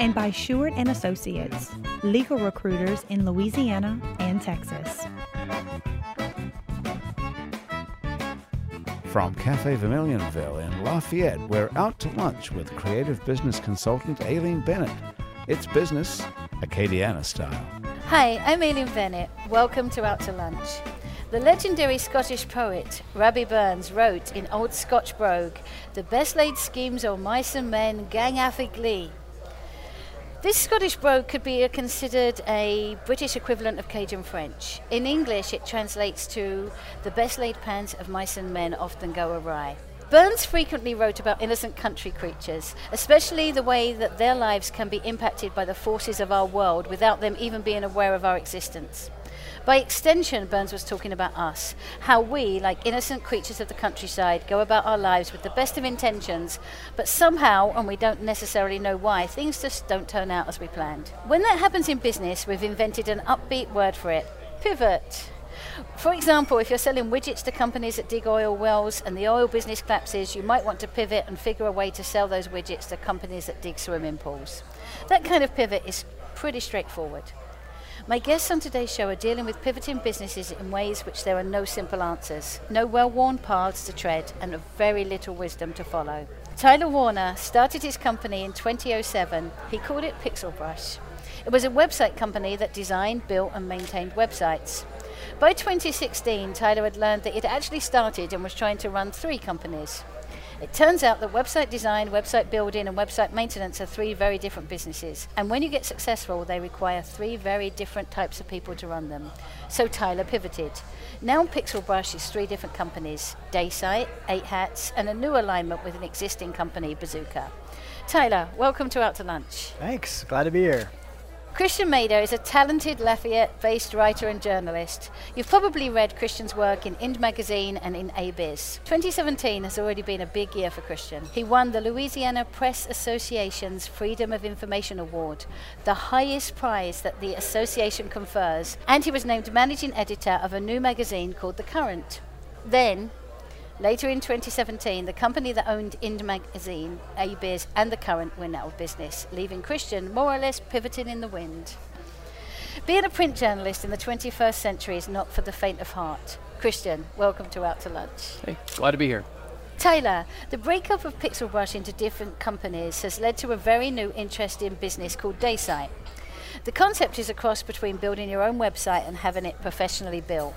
And by Sheward and Associates, legal recruiters in Louisiana and Texas. From Cafe Vermilionville in Lafayette, we're out to lunch with creative business consultant Aileen Bennett. It's business, Acadiana style. Hi, I'm Aileen Bennett. Welcome to Out to Lunch. The legendary Scottish poet Robbie Burns wrote in Old Scotch Brogue, The best laid schemes o' mice and men gang aff glee. This Scottish brogue could be considered a British equivalent of Cajun French. In English, it translates to the best laid plans of mice and men often go awry. Burns frequently wrote about innocent country creatures, especially the way that their lives can be impacted by the forces of our world without them even being aware of our existence. By extension, Burns was talking about us, how we, like innocent creatures of the countryside, go about our lives with the best of intentions, but somehow, and we don't necessarily know why, things just don't turn out as we planned. When that happens in business, we've invented an upbeat word for it pivot. For example, if you're selling widgets to companies that dig oil wells and the oil business collapses, you might want to pivot and figure a way to sell those widgets to companies that dig swimming pools. That kind of pivot is pretty straightforward. My guests on today's show are dealing with pivoting businesses in ways which there are no simple answers, no well worn paths to tread, and very little wisdom to follow. Tyler Warner started his company in 2007. He called it Pixel Brush. It was a website company that designed, built, and maintained websites. By 2016, Tyler had learned that it actually started and was trying to run three companies. It turns out that website design, website building, and website maintenance are three very different businesses. And when you get successful, they require three very different types of people to run them. So Tyler pivoted. Now Pixel Brush is three different companies Daysite, Eight Hats, and a new alignment with an existing company, Bazooka. Tyler, welcome to Out to Lunch. Thanks. Glad to be here. Christian Mader is a talented Lafayette based writer and journalist. You've probably read Christian's work in Ind Magazine and in ABIZ. 2017 has already been a big year for Christian. He won the Louisiana Press Association's Freedom of Information Award, the highest prize that the association confers, and he was named managing editor of a new magazine called The Current. Then, Later in 2017, the company that owned Ind Magazine, ABIZ, and The Current went out of business, leaving Christian more or less pivoting in the wind. Being a print journalist in the 21st century is not for the faint of heart. Christian, welcome to Out to Lunch. Hey, glad to be here. Taylor, the breakup of Pixel Brush into different companies has led to a very new interest in business called Daysite. The concept is a cross between building your own website and having it professionally built.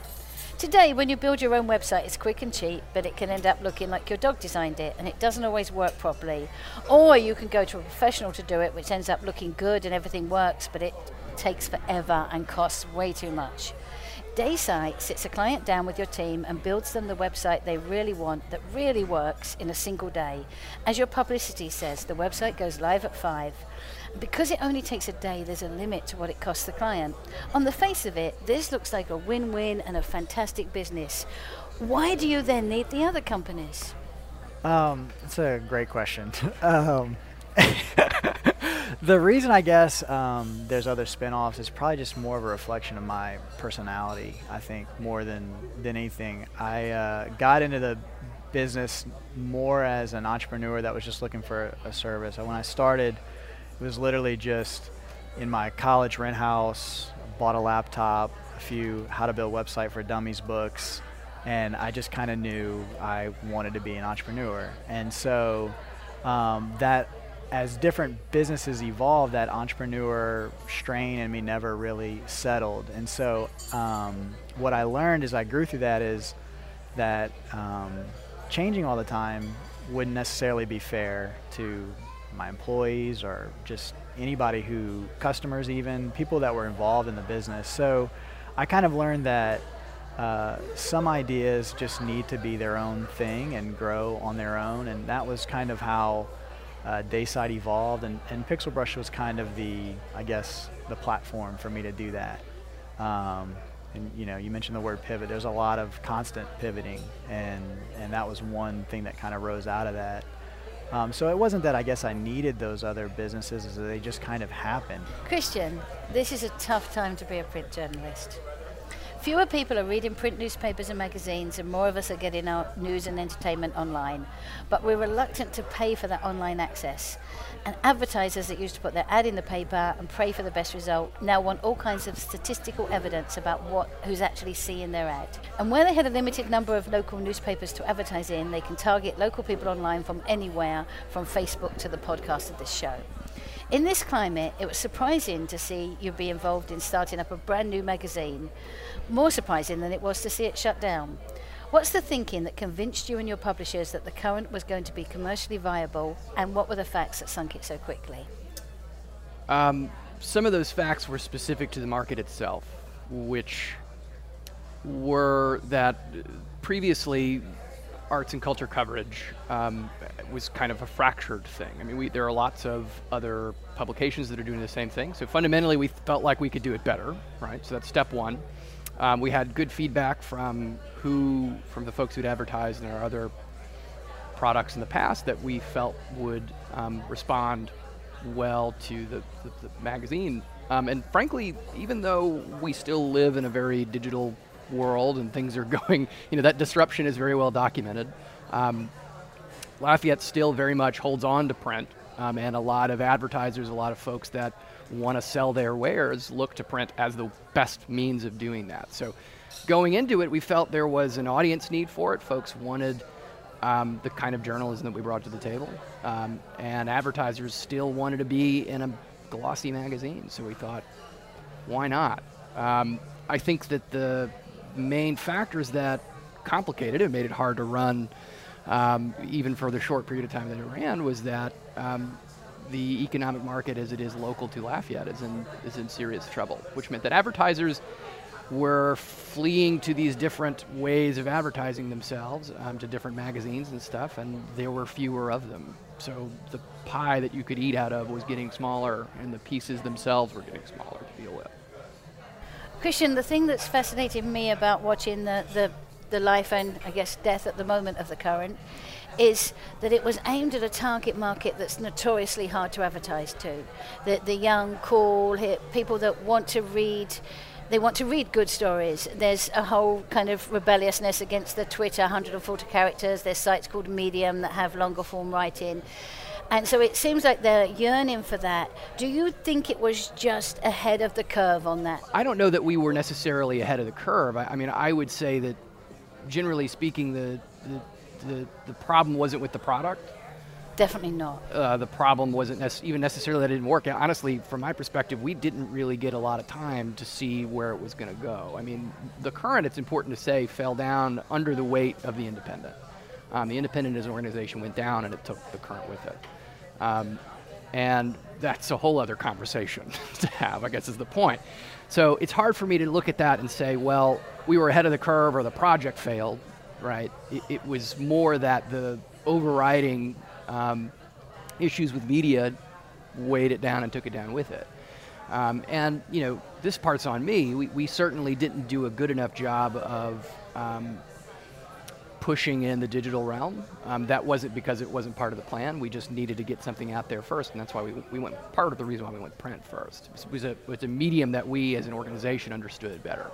Today, when you build your own website, it's quick and cheap, but it can end up looking like your dog designed it and it doesn't always work properly. Or you can go to a professional to do it, which ends up looking good and everything works, but it takes forever and costs way too much. Daysite sits a client down with your team and builds them the website they really want that really works in a single day. As your publicity says, the website goes live at 5. Because it only takes a day, there's a limit to what it costs the client. On the face of it, this looks like a win win and a fantastic business. Why do you then need the other companies? Um, that's a great question. um, the reason I guess um, there's other spinoffs is probably just more of a reflection of my personality. I think more than than anything, I uh, got into the business more as an entrepreneur that was just looking for a service. And when I started, it was literally just in my college rent house, bought a laptop, a few how to build website for dummies books, and I just kind of knew I wanted to be an entrepreneur. And so um, that as different businesses evolved, that entrepreneur strain in me never really settled. And so um, what I learned as I grew through that is that um, changing all the time wouldn't necessarily be fair to my employees or just anybody who, customers even, people that were involved in the business. So I kind of learned that uh, some ideas just need to be their own thing and grow on their own, and that was kind of how uh, Daysite evolved, and, and Pixel Brush was kind of the, I guess, the platform for me to do that. Um, and you know, you mentioned the word pivot. There's a lot of constant pivoting, and and that was one thing that kind of rose out of that. Um, so it wasn't that I guess I needed those other businesses; they just kind of happened. Christian, this is a tough time to be a print journalist. Fewer people are reading print newspapers and magazines, and more of us are getting our news and entertainment online. But we're reluctant to pay for that online access. And advertisers that used to put their ad in the paper and pray for the best result now want all kinds of statistical evidence about what who's actually seeing their ad. And where they had a limited number of local newspapers to advertise in, they can target local people online from anywhere, from Facebook to the podcast of this show. In this climate, it was surprising to see you be involved in starting up a brand new magazine more surprising than it was to see it shut down. What's the thinking that convinced you and your publishers that the current was going to be commercially viable, and what were the facts that sunk it so quickly? Um, some of those facts were specific to the market itself, which were that previously arts and culture coverage um, was kind of a fractured thing. I mean, we, there are lots of other publications that are doing the same thing. So fundamentally, we felt like we could do it better, right? So that's step one. Um, we had good feedback from who, from the folks who'd advertised in our other products in the past that we felt would um, respond well to the, the, the magazine. Um, and frankly, even though we still live in a very digital world and things are going, you know, that disruption is very well documented. Um, Lafayette still very much holds on to print, um, and a lot of advertisers, a lot of folks that want to sell their wares look to print as the best means of doing that. So going into it, we felt there was an audience need for it. Folks wanted um, the kind of journalism that we brought to the table. Um, and advertisers still wanted to be in a glossy magazine. So we thought, why not? Um, I think that the main factors that complicated it, made it hard to run, um, even for the short period of time that it ran, was that um, the economic market as it is local to Lafayette is in, is in serious trouble, which meant that advertisers were fleeing to these different ways of advertising themselves um, to different magazines and stuff, and there were fewer of them. So the pie that you could eat out of was getting smaller, and the pieces themselves were getting smaller to deal with. Christian, the thing that's fascinated me about watching the, the, the life and I guess death at the moment of the current is that it was aimed at a target market that's notoriously hard to advertise to. The, the young, cool, hip, people that want to read they want to read good stories. There's a whole kind of rebelliousness against the Twitter 140 characters. There's sites called Medium that have longer form writing. And so it seems like they're yearning for that. Do you think it was just ahead of the curve on that? I don't know that we were necessarily ahead of the curve. I, I mean, I would say that generally speaking, the, the the, the problem wasn't with the product. Definitely not. Uh, the problem wasn't nec- even necessarily that it didn't work. Honestly, from my perspective, we didn't really get a lot of time to see where it was going to go. I mean, the current, it's important to say, fell down under the weight of the independent. Um, the independent as an organization went down, and it took the current with it. Um, and that's a whole other conversation to have, I guess is the point. So it's hard for me to look at that and say, well, we were ahead of the curve or the project failed right? It, it was more that the overriding um, issues with media weighed it down and took it down with it. Um, and you know, this part's on me. We, we certainly didn't do a good enough job of um, pushing in the digital realm. Um, that wasn't because it wasn't part of the plan. We just needed to get something out there first, and that's why we, we went. Part of the reason why we went print first it was a, was a medium that we as an organization understood better.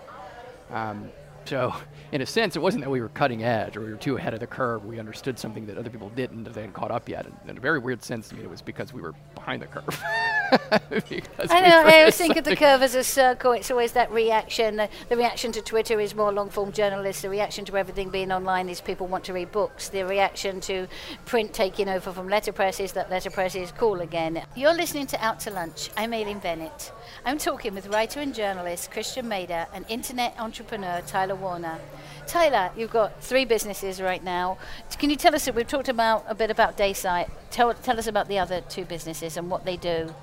Um, so, in a sense, it wasn't that we were cutting edge or we were too ahead of the curve. We understood something that other people didn't, that they hadn't caught up yet. And in a very weird sense to me, it was because we were behind the curve. I know. I always think of the curve as a circle. It's always that reaction. The, the reaction to Twitter is more long-form journalists. The reaction to everything being online is people want to read books. The reaction to print taking over from letterpress is that letterpress is cool again. You're listening to Out to Lunch. I'm Aileen Bennett. I'm talking with writer and journalist Christian Mader and internet entrepreneur Tyler Warner. Tyler, you've got three businesses right now. Can you tell us? We've talked about a bit about Daysite. Tell, tell us about the other two businesses and what they do.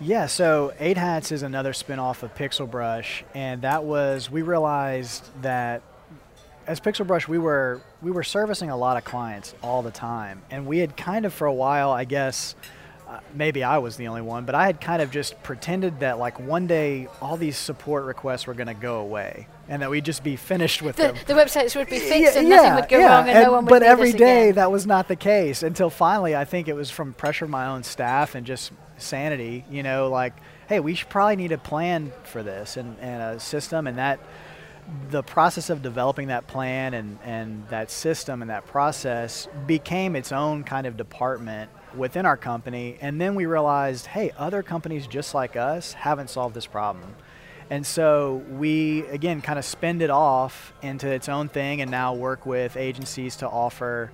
Yeah, so Eight Hats is another spinoff of Pixel Brush, and that was we realized that as Pixel Brush we were we were servicing a lot of clients all the time, and we had kind of for a while, I guess, uh, maybe I was the only one, but I had kind of just pretended that like one day all these support requests were going to go away and that we'd just be finished with The, them. the websites would be fixed and nothing would go wrong and, and- no one would But every day again. that was not the case until finally I think it was from pressure of my own staff and just sanity, you know, like, hey, we should probably need a plan for this and, and a system and that the process of developing that plan and, and that system and that process became its own kind of department within our company. And then we realized, hey, other companies just like us haven't solved this problem. And so we, again, kind of spend it off into its own thing and now work with agencies to offer,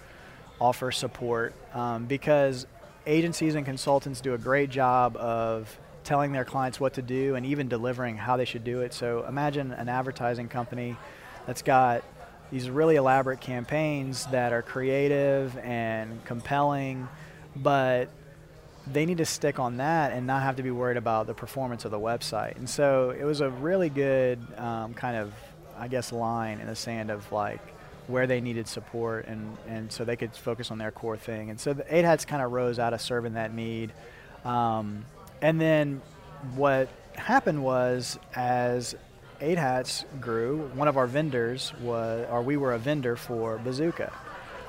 offer support um, because agencies and consultants do a great job of telling their clients what to do and even delivering how they should do it. So imagine an advertising company that's got these really elaborate campaigns that are creative and compelling, but they need to stick on that and not have to be worried about the performance of the website. And so it was a really good um, kind of, I guess, line in the sand of like where they needed support and, and so they could focus on their core thing. And so the Eight Hats kind of rose out of serving that need. Um, and then what happened was as Eight Hats grew, one of our vendors was, or we were a vendor for Bazooka.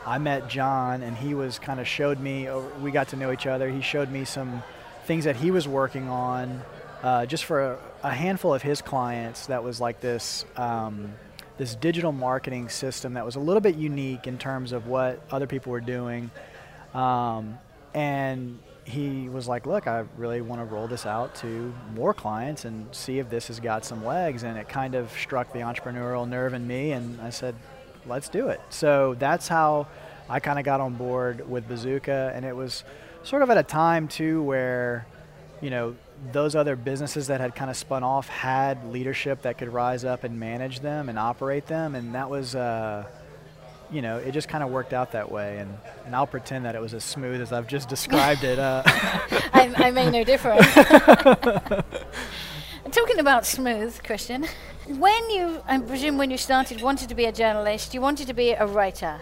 I met John, and he was kind of showed me. We got to know each other. He showed me some things that he was working on, uh, just for a, a handful of his clients. That was like this um, this digital marketing system that was a little bit unique in terms of what other people were doing. Um, and he was like, "Look, I really want to roll this out to more clients and see if this has got some legs." And it kind of struck the entrepreneurial nerve in me, and I said, "Let's do it." So that's how I kind of got on board with Bazooka, and it was sort of at a time too where, you know, those other businesses that had kind of spun off had leadership that could rise up and manage them and operate them, and that was. Uh, you know, it just kind of worked out that way, and, and I'll pretend that it was as smooth as I've just described it. Uh, I, I may know different. Talking about smooth, Christian, when you, I presume when you started, wanted to be a journalist, you wanted to be a writer.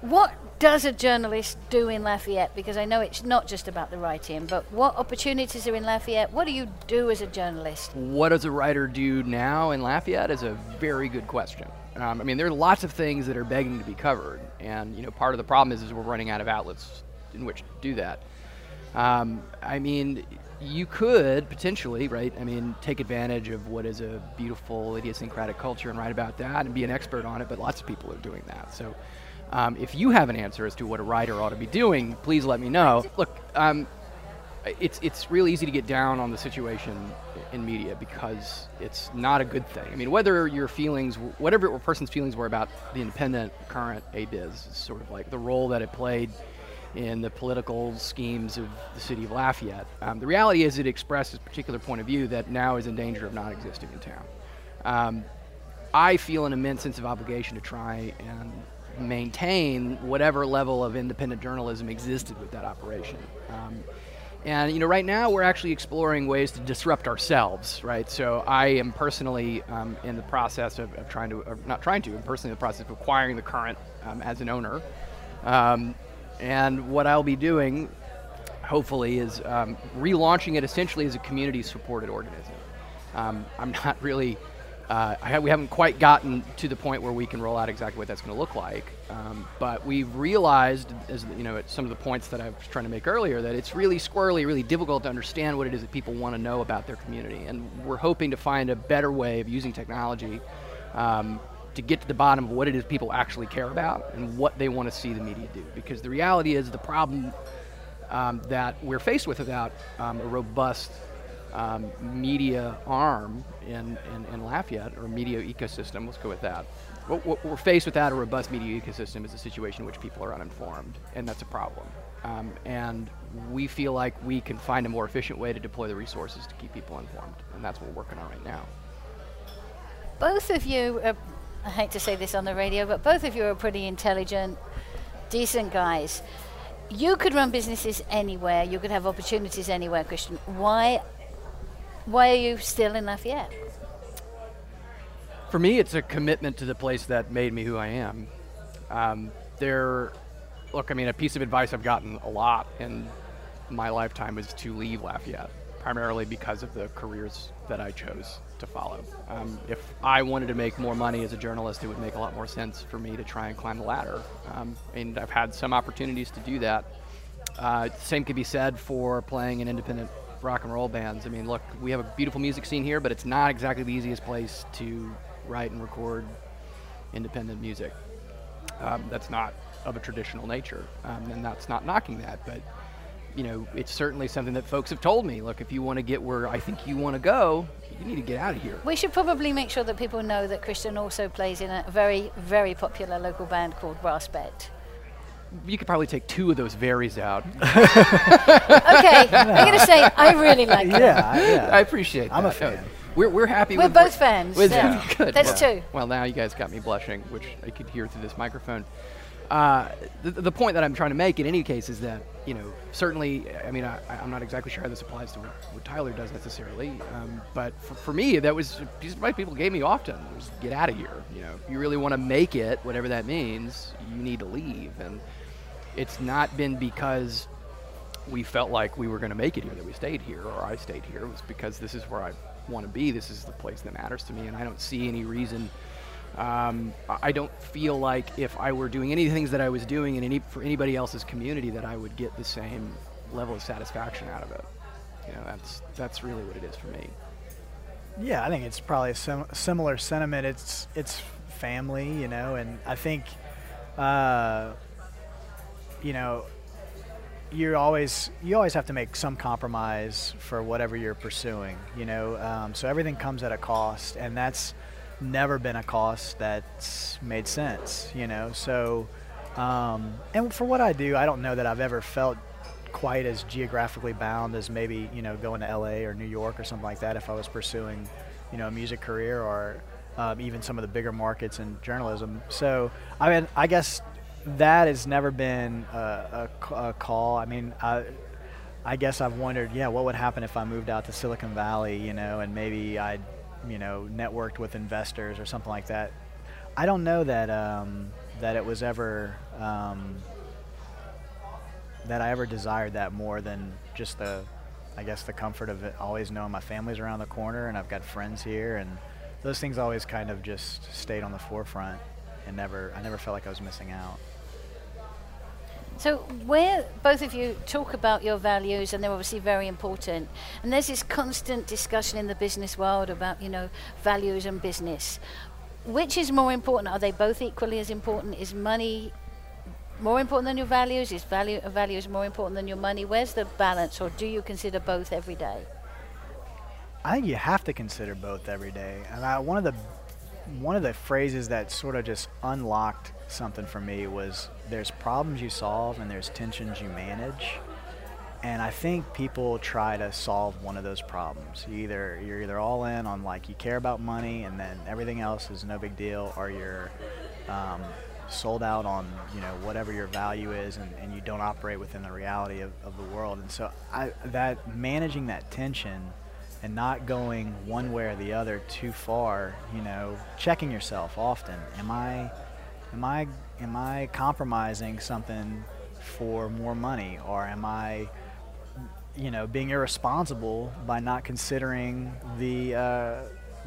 What does a journalist do in Lafayette? Because I know it's not just about the writing, but what opportunities are in Lafayette? What do you do as a journalist? What does a writer do now in Lafayette is a very good question. Um, I mean, there are lots of things that are begging to be covered, and you know, part of the problem is, is we're running out of outlets in which to do that. Um, I mean, you could potentially, right? I mean, take advantage of what is a beautiful idiosyncratic culture and write about that and be an expert on it. But lots of people are doing that. So, um, if you have an answer as to what a writer ought to be doing, please let me know. Look, um, it's it's really easy to get down on the situation in media because it's not a good thing. I mean, whether your feelings, whatever a person's feelings were about the independent current ABIZ, is sort of like the role that it played in the political schemes of the city of Lafayette. Um, the reality is, it expressed a particular point of view that now is in danger of not existing in town. Um, I feel an immense sense of obligation to try and maintain whatever level of independent journalism existed with that operation. Um, and you know, right now we're actually exploring ways to disrupt ourselves, right? So I am personally um, in the process of, of trying to, not trying to, I'm personally in the process of acquiring the current um, as an owner. Um, and what I'll be doing, hopefully, is um, relaunching it essentially as a community-supported organism. Um, I'm not really uh, we haven't quite gotten to the point where we can roll out exactly what that's going to look like. Um, but we've realized, as you know, at some of the points that I was trying to make earlier, that it's really squirrely, really difficult to understand what it is that people want to know about their community. And we're hoping to find a better way of using technology um, to get to the bottom of what it is people actually care about and what they want to see the media do. Because the reality is, the problem um, that we're faced with without um, a robust um, media arm in, in, in, Lafayette, or media ecosystem, let's go with that. What, what, we're faced with without a robust media ecosystem is a situation in which people are uninformed, and that's a problem. Um, and we feel like we can find a more efficient way to deploy the resources to keep people informed, and that's what we're working on right now. Both of you, are, I hate to say this on the radio, but both of you are pretty intelligent, decent guys. You could run businesses anywhere, you could have opportunities anywhere, Christian. Why why are you still in Lafayette? For me, it's a commitment to the place that made me who I am. Um, there, look, I mean, a piece of advice I've gotten a lot, in my lifetime is to leave Lafayette, primarily because of the careers that I chose to follow. Um, if I wanted to make more money as a journalist, it would make a lot more sense for me to try and climb the ladder. Um, and I've had some opportunities to do that. Uh, same could be said for playing in independent rock and roll bands. I mean, look, we have a beautiful music scene here, but it's not exactly the easiest place to write and record independent music. Um, that's not of a traditional nature, um, and that's not knocking that, but you know, it's certainly something that folks have told me. Look, if you want to get where I think you want to go, you need to get out of here. We should probably make sure that people know that Christian also plays in a very, very popular local band called Brass Bed. You could probably take two of those varies out. okay, I'm going to say I really like it. Yeah, yeah. I appreciate that. I'm a fan. We're, we're happy We're with both fans. With yeah. Good. That's well, two. Well, now you guys got me blushing, which I could hear through this microphone. Uh, the, the point that I'm trying to make in any case is that, you know, certainly, I mean, I, I'm not exactly sure how this applies to what, what Tyler does necessarily, um, but for, for me, that was a piece of advice people gave me often was get out of here. You know, if you really want to make it, whatever that means, you need to leave. And it's not been because we felt like we were going to make it here that we stayed here or I stayed here. It was because this is where I want to be. This is the place that matters to me, and I don't see any reason. Um, I don't feel like if I were doing any things that I was doing in any for anybody else's community that I would get the same level of satisfaction out of it. You know, that's that's really what it is for me. Yeah, I think it's probably a sim- similar sentiment. It's it's family, you know, and I think, uh, you know, you always you always have to make some compromise for whatever you're pursuing, you know. Um, so everything comes at a cost, and that's never been a cost that's made sense, you know. So, um, and for what I do, I don't know that I've ever felt quite as geographically bound as maybe you know going to LA or New York or something like that if I was pursuing you know a music career or um, even some of the bigger markets in journalism. So I mean I guess that has never been a, a, a call. I mean I. I guess I've wondered, yeah, what would happen if I moved out to Silicon Valley, you know, and maybe I'd, you know, networked with investors or something like that. I don't know that um, that it was ever um, that I ever desired that more than just the, I guess the comfort of it, always knowing my family's around the corner and I've got friends here and those things always kind of just stayed on the forefront and never, I never felt like I was missing out. So, where both of you talk about your values, and they're obviously very important, and there's this constant discussion in the business world about, you know, values and business. Which is more important? Are they both equally as important? Is money more important than your values? Is value values more important than your money? Where's the balance, or do you consider both every day? I think you have to consider both every day. And I, one of the one of the phrases that sort of just unlocked something for me was there's problems you solve and there's tensions you manage. And I think people try to solve one of those problems. You either you're either all in on like you care about money and then everything else is no big deal, or you're um, sold out on you know whatever your value is and, and you don't operate within the reality of, of the world. And so I, that managing that tension and not going one way or the other too far, you know, checking yourself often. Am I am I am I compromising something for more money? Or am I you know being irresponsible by not considering the uh,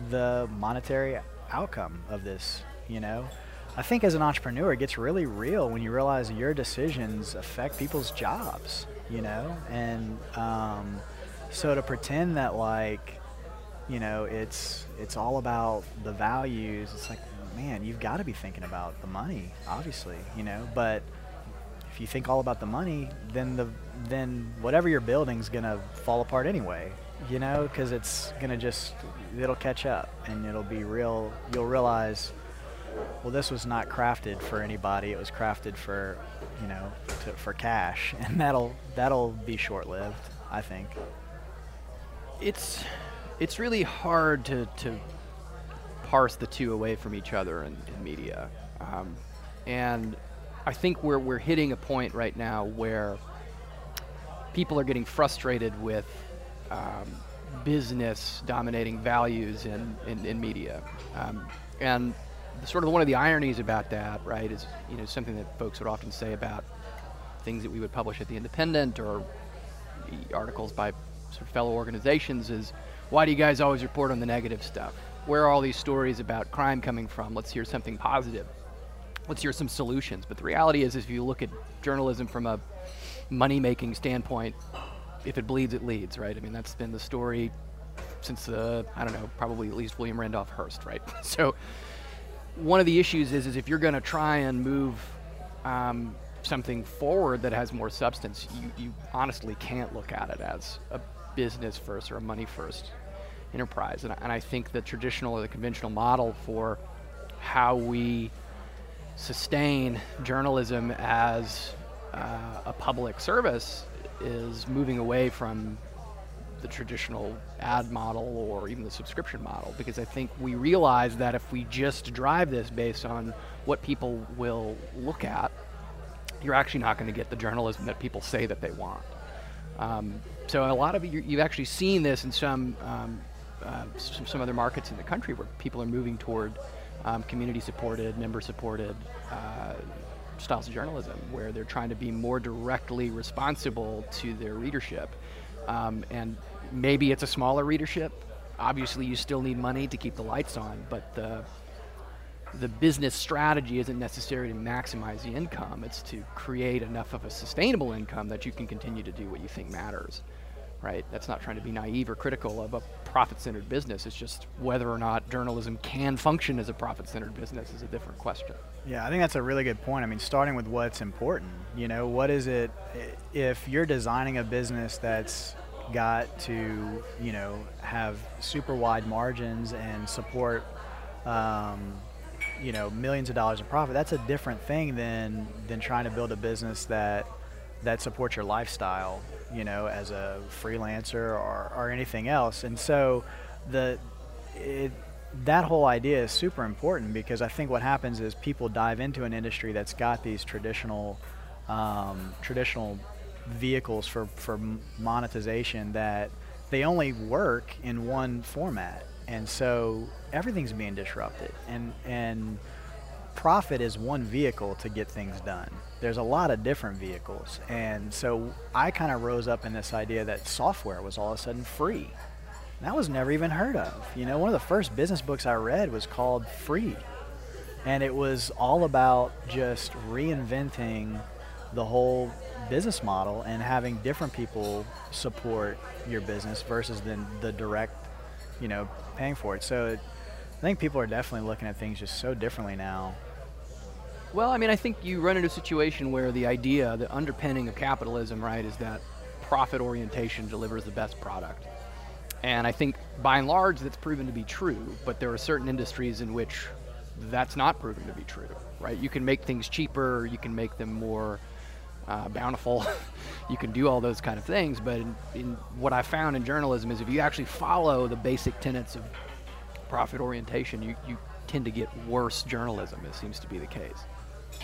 the monetary outcome of this you know? I think as an entrepreneur it gets really real when you realize your decisions affect people's jobs you know? And um, so to pretend that like you know it's it's all about the values it's like man you've got to be thinking about the money obviously you know? But if you think all about the money then the then whatever you're building's going to fall apart anyway you know? Because it's going to just it'll catch up and it'll be real you'll realize well this was not crafted for anybody it was crafted for you know to, for cash. And that'll that'll be short lived i think it's it's really hard to, to parse the two away from each other in, in media. Um, and I think we're, we're hitting a point right now where people are getting frustrated with um, business dominating values in, in, in media. Um, and sort of one of the ironies about that, right, is you know something that folks would often say about things that we would publish at the Independent or articles by of fellow organizations is why do you guys always report on the negative stuff? Where are all these stories about crime coming from? Let's hear something positive. Let's hear some solutions. But the reality is, if you look at journalism from a money making standpoint, if it bleeds, it leads, right? I mean, that's been the story since, uh, I don't know, probably at least William Randolph Hearst, right? so one of the issues is, is if you're going to try and move um, something forward that has more substance, you, you honestly can't look at it as a business first or a money first enterprise. And, and I think the traditional or the conventional model for how we sustain journalism as uh, a public service is moving away from the traditional ad model or even the subscription model because I think we realize that if we just drive this based on what people will look at, you're actually not going to get the journalism that people say that they want. Um, so a lot of you, you've actually seen this in some, um, uh, some, some other markets in the country where people are moving toward um, community-supported, member-supported uh, styles of journalism, where they're trying to be more directly responsible to their readership. Um, and maybe it's a smaller readership. Obviously, you still need money to keep the lights on, but the the business strategy isn't necessary to maximize the income. It's to create enough of a sustainable income that you can continue to do what you think matters. Right? That's not trying to be naive or critical of a profit-centered business. It's just whether or not journalism can function as a profit-centered business is a different question. Yeah, I think that's a really good point. I mean, starting with what's important. You know, what is it if you're designing a business that's got to, you know, have super wide margins and support, um, you know, millions of dollars in profit. That's a different thing than than trying to build a business that that supports your lifestyle, you know, as a freelancer or, or anything else. And so, the it, that whole idea is super important because I think what happens is people dive into an industry that's got these traditional um, traditional vehicles for, for monetization that they only work in one format. And so everything's being disrupted. And, and profit is one vehicle to get things done. There's a lot of different vehicles. And so I kind of rose up in this idea that software was all of a sudden free. That was never even heard of. You know, one of the first business books I read was called Free. And it was all about just reinventing the whole business model and having different people support your business versus then the direct, you know, paying for it. So I think people are definitely looking at things just so differently now. Well, I mean, I think you run into a situation where the idea, the underpinning of capitalism, right, is that profit orientation delivers the best product. And I think by and large that's proven to be true, but there are certain industries in which that's not proven to be true, right? You can make things cheaper, you can make them more uh, bountiful. you can do all those kind of things, but in, in what I found in journalism is if you actually follow the basic tenets of profit orientation, you, you tend to get worse journalism. It seems to be the case.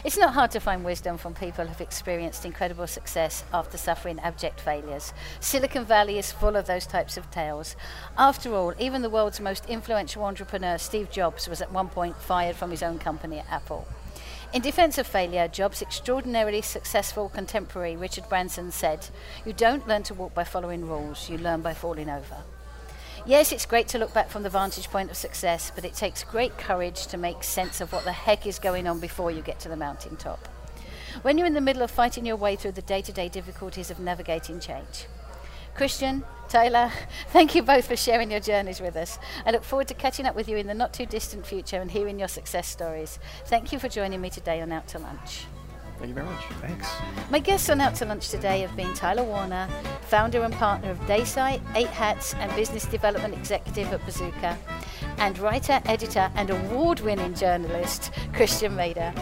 It's not hard to find wisdom from people who've experienced incredible success after suffering abject failures. Silicon Valley is full of those types of tales. After all, even the world's most influential entrepreneur, Steve Jobs, was at one point fired from his own company at Apple. In defense of failure, Jobs' extraordinarily successful contemporary Richard Branson said, You don't learn to walk by following rules, you learn by falling over. Yes, it's great to look back from the vantage point of success, but it takes great courage to make sense of what the heck is going on before you get to the mountaintop. When you're in the middle of fighting your way through the day to day difficulties of navigating change. Christian, Taylor, thank you both for sharing your journeys with us. I look forward to catching up with you in the not too distant future and hearing your success stories. Thank you for joining me today on Out to Lunch. Thank you very much. Thanks. My guests on Out to Lunch today have been Tyler Warner, founder and partner of Daysite, Eight Hats, and business development executive at Bazooka, and writer, editor, and award winning journalist, Christian Mader.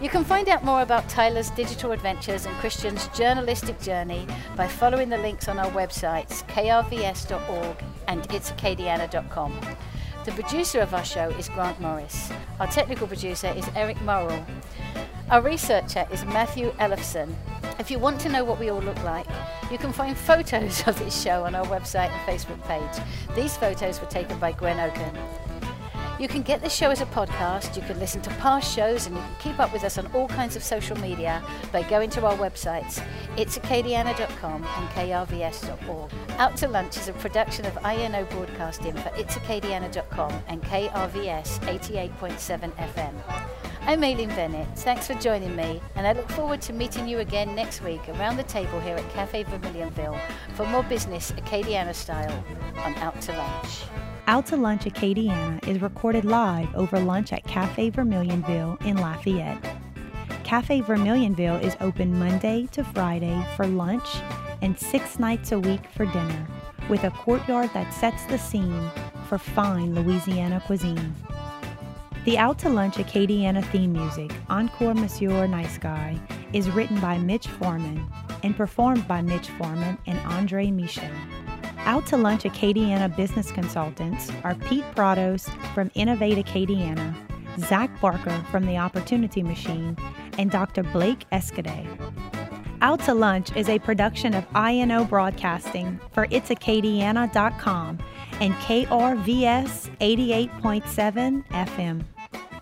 You can find out more about Tyler's digital adventures and Christian's journalistic journey by following the links on our websites, krvs.org and itsacadiana.com. The producer of our show is Grant Morris. Our technical producer is Eric Morrill. Our researcher is Matthew Ellefson. If you want to know what we all look like, you can find photos of this show on our website and Facebook page. These photos were taken by Gwen Oken. You can get the show as a podcast, you can listen to past shows, and you can keep up with us on all kinds of social media by going to our websites, itsacadiana.com and krvs.org. Out to Lunch is a production of INO Broadcasting for itsacadiana.com and KRVS 88.7 FM. I'm Aileen Bennett. Thanks for joining me, and I look forward to meeting you again next week around the table here at Cafe Vermilionville for more business Acadiana style on Out to Lunch. Out to Lunch Acadiana is recorded live over lunch at Cafe Vermilionville in Lafayette. Cafe Vermilionville is open Monday to Friday for lunch and six nights a week for dinner, with a courtyard that sets the scene for fine Louisiana cuisine. The Out to Lunch Acadiana theme music, Encore Monsieur Nice Guy, is written by Mitch Foreman and performed by Mitch Foreman and Andre Michaud. Out to Lunch Acadiana business consultants are Pete Prados from Innovate Acadiana, Zach Barker from The Opportunity Machine, and Dr. Blake Escade. Out to Lunch is a production of INO Broadcasting for itsacadiana.com and KRVS 88.7 FM.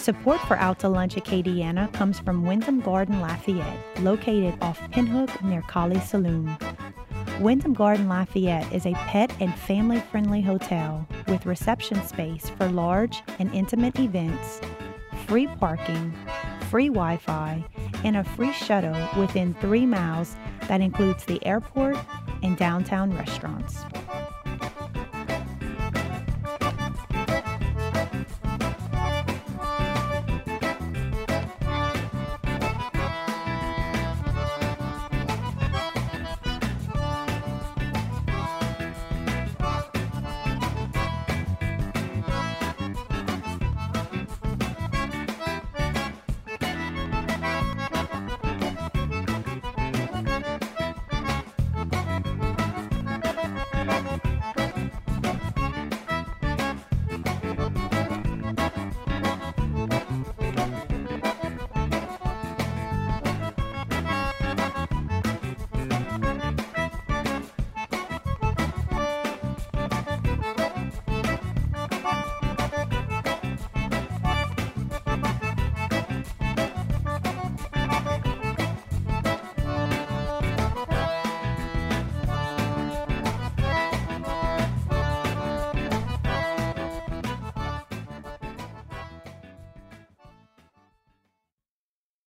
Support for Out to Lunch Acadiana comes from Wyndham Garden Lafayette, located off Pinhook near Kaliste Saloom. Wyndham Garden Lafayette is a pet and family friendly hotel with reception space for large and intimate events, free parking, free Wi Fi, and a free shuttle within three miles that includes the airport and downtown restaurants.